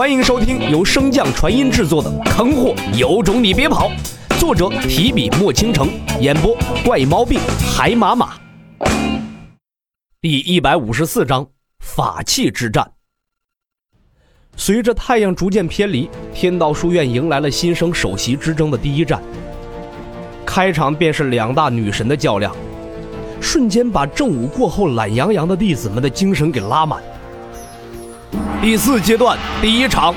欢迎收听由升降传音制作的《坑货有种你别跑》，作者提笔墨倾城，演播怪毛病海马马。第一百五十四章法器之战。随着太阳逐渐偏离，天道书院迎来了新生首席之争的第一战。开场便是两大女神的较量，瞬间把正午过后懒洋洋的弟子们的精神给拉满。第四阶段第一场，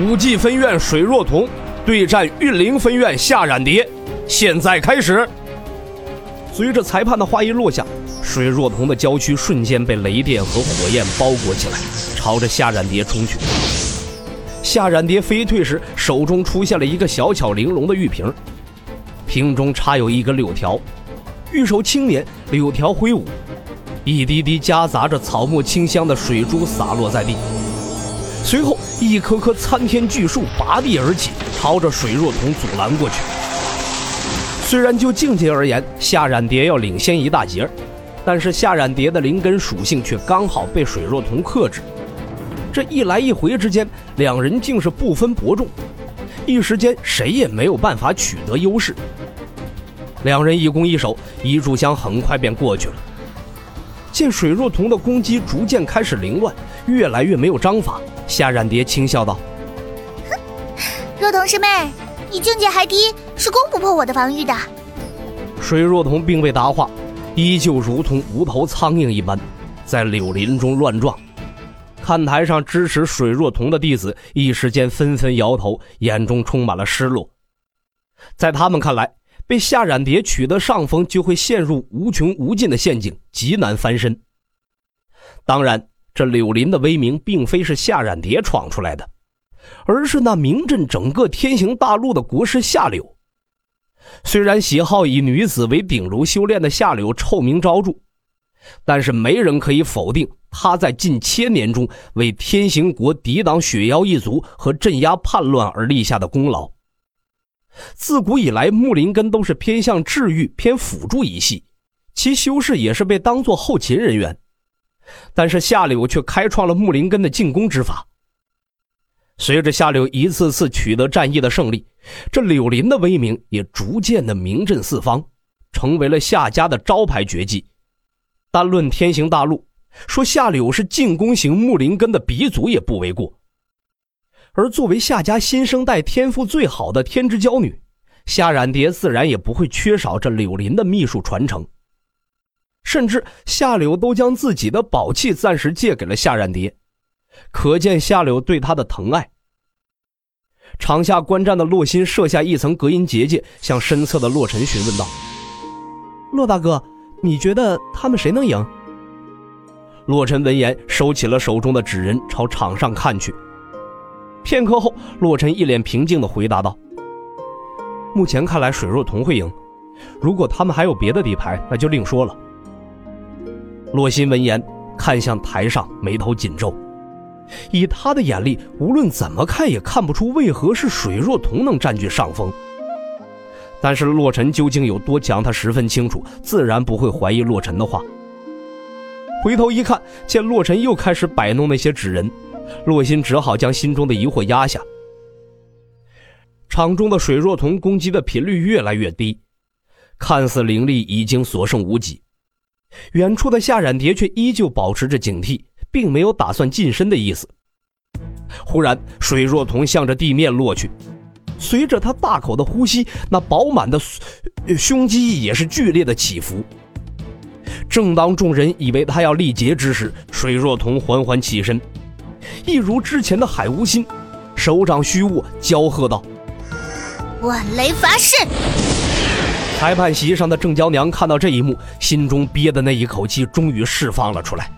武技分院水若彤对战运灵分院夏冉蝶，现在开始。随着裁判的话音落下，水若彤的娇躯瞬间被雷电和火焰包裹起来，朝着夏冉蝶冲去。夏冉蝶飞退时，手中出现了一个小巧玲珑的玉瓶，瓶中插有一根柳条，玉手轻捻，柳条挥舞，一滴滴夹杂着草木清香的水珠洒落在地。随后，一棵棵参天巨树拔地而起，朝着水若彤阻拦过去。虽然就境界而言，夏冉蝶要领先一大截，但是夏冉蝶的灵根属性却刚好被水若彤克制。这一来一回之间，两人竟是不分伯仲，一时间谁也没有办法取得优势。两人一攻一守，一炷香很快便过去了。见水若彤的攻击逐渐开始凌乱，越来越没有章法。夏冉蝶轻笑道：“哼，若彤师妹，你境界还低，是攻不破我的防御的。”水若彤并未答话，依旧如同无头苍蝇一般，在柳林中乱撞。看台上支持水若彤的弟子一时间纷纷摇头，眼中充满了失落。在他们看来，被夏冉蝶取得上风，就会陷入无穷无尽的陷阱，极难翻身。当然。这柳林的威名，并非是夏冉蝶闯出来的，而是那名震整个天行大陆的国师夏柳。虽然喜好以女子为顶炉修炼的夏柳臭名昭著，但是没人可以否定他在近千年中为天行国抵挡雪妖一族和镇压叛乱而立下的功劳。自古以来，木林根都是偏向治愈、偏辅助一系，其修士也是被当作后勤人员。但是夏柳却开创了木灵根的进攻之法。随着夏柳一次次取得战役的胜利，这柳林的威名也逐渐的名震四方，成为了夏家的招牌绝技。单论天行大陆，说夏柳是进攻型木灵根的鼻祖也不为过。而作为夏家新生代天赋最好的天之娇女，夏冉蝶自然也不会缺少这柳林的秘术传承。甚至夏柳都将自己的宝器暂时借给了夏冉蝶，可见夏柳对他的疼爱。场下观战的洛心设下一层隔音结界，向身侧的洛尘询问道：“洛大哥，你觉得他们谁能赢？”洛尘闻言，收起了手中的纸人，朝场上看去。片刻后，洛尘一脸平静地回答道：“目前看来，水若彤会赢。如果他们还有别的底牌，那就另说了。”洛心闻言，看向台上，眉头紧皱。以他的眼力，无论怎么看也看不出为何是水若彤能占据上风。但是洛尘究竟有多强，他十分清楚，自然不会怀疑洛尘的话。回头一看，见洛尘又开始摆弄那些纸人，洛心只好将心中的疑惑压下。场中的水若彤攻击的频率越来越低，看似灵力已经所剩无几。远处的夏冉蝶却依旧保持着警惕，并没有打算近身的意思。忽然，水若彤向着地面落去，随着他大口的呼吸，那饱满的胸肌也是剧烈的起伏。正当众人以为他要力竭之时，水若彤缓缓起身，一如之前的海无心，手掌虚握，娇喝道：“万雷伐誓！”裁判席上的郑娇娘看到这一幕，心中憋的那一口气终于释放了出来。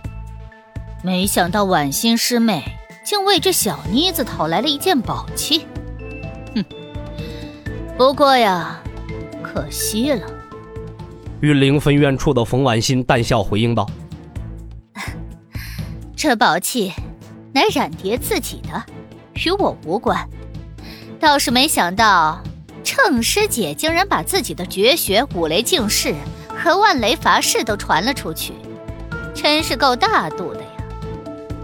没想到婉心师妹竟为这小妮子讨来了一件宝器，哼！不过呀，可惜了。玉灵分院处的冯婉心淡笑回应道：“ 这宝器乃冉蝶自己的，与我无关。倒是没想到。”郑师姐竟然把自己的绝学五雷净式和万雷伐式都传了出去，真是够大度的呀！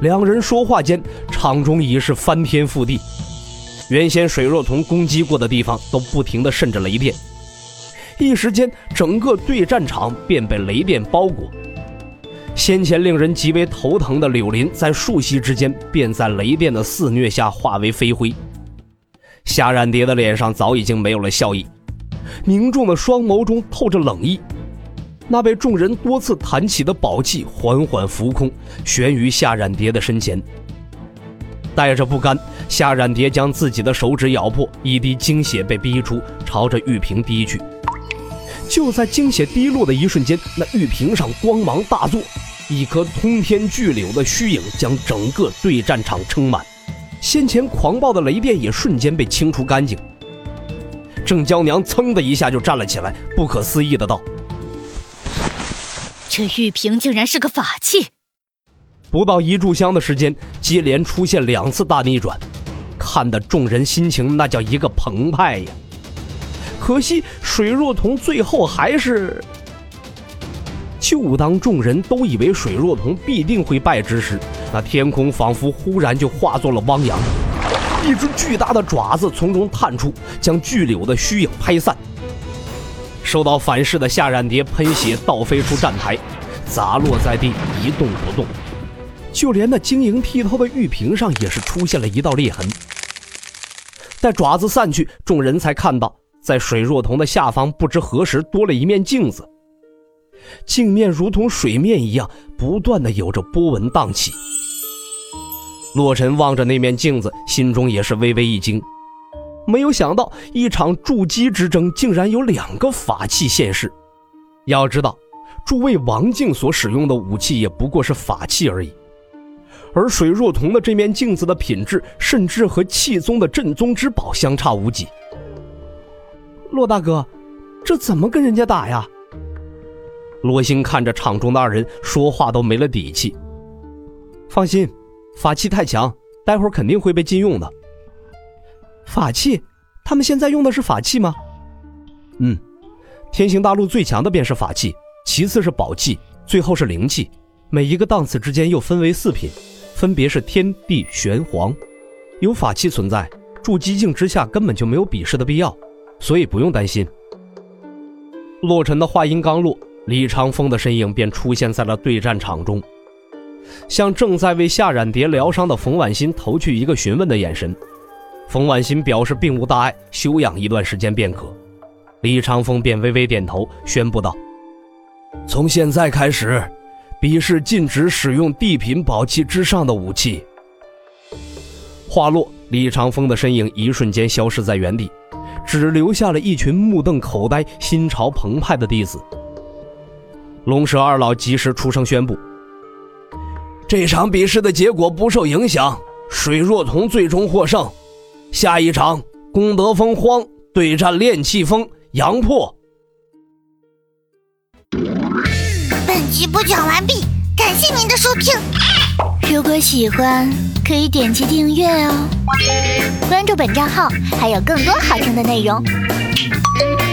两人说话间，场中已是翻天覆地。原先水若彤攻击过的地方都不停地渗着雷电，一时间整个对战场便被雷电包裹。先前令人极为头疼的柳林，在数息之间便在雷电的肆虐下化为飞灰。夏冉蝶的脸上早已经没有了笑意，凝重的双眸中透着冷意。那被众人多次弹起的宝器缓缓浮空，悬于夏冉蝶的身前。带着不甘，夏冉蝶将自己的手指咬破，一滴精血被逼出，朝着玉瓶滴去。就在精血滴落的一瞬间，那玉瓶上光芒大作，一颗通天巨柳的虚影将整个对战场撑满。先前狂暴的雷电也瞬间被清除干净。郑娇娘噌的一下就站了起来，不可思议的道：“这玉瓶竟然是个法器！”不到一炷香的时间，接连出现两次大逆转，看得众人心情那叫一个澎湃呀。可惜水若彤最后还是……就当众人都以为水若彤必定会败之时，那天空仿佛忽然就化作了汪洋，一只巨大的爪子从中探出，将巨柳的虚影拍散。受到反噬的夏冉蝶喷血倒飞出站台，砸落在地，一动不动。就连那晶莹剔透的玉瓶上也是出现了一道裂痕。待爪子散去，众人才看到，在水若彤的下方不知何时多了一面镜子，镜面如同水面一样，不断的有着波纹荡起。洛尘望着那面镜子，心中也是微微一惊，没有想到一场筑基之争竟然有两个法器现世。要知道，诸位王境所使用的武器也不过是法器而已。而水若彤的这面镜子的品质，甚至和气宗的镇宗之宝相差无几。洛大哥，这怎么跟人家打呀？罗星看着场中的二人，说话都没了底气。放心，法器太强，待会儿肯定会被禁用的。法器？他们现在用的是法器吗？嗯，天行大陆最强的便是法器，其次是宝器，最后是灵器，每一个档次之间又分为四品。分别是天地玄黄，有法器存在，筑基境之下根本就没有比试的必要，所以不用担心。洛尘的话音刚落，李长风的身影便出现在了对战场中，向正在为夏冉蝶疗伤的冯婉欣投去一个询问的眼神。冯婉欣表示并无大碍，休养一段时间便可。李长风便微微点头，宣布道：“从现在开始。”比试禁止使用地品宝器之上的武器。话落，李长风的身影一瞬间消失在原地，只留下了一群目瞪口呆、心潮澎湃的弟子。龙蛇二老及时出声宣布：这场比试的结果不受影响，水若彤最终获胜。下一场，功德峰荒对战炼气峰杨破。本集播讲完毕，感谢您的收听。如果喜欢，可以点击订阅哦，关注本账号还有更多好听的内容。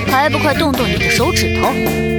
还不快动动你的手指头！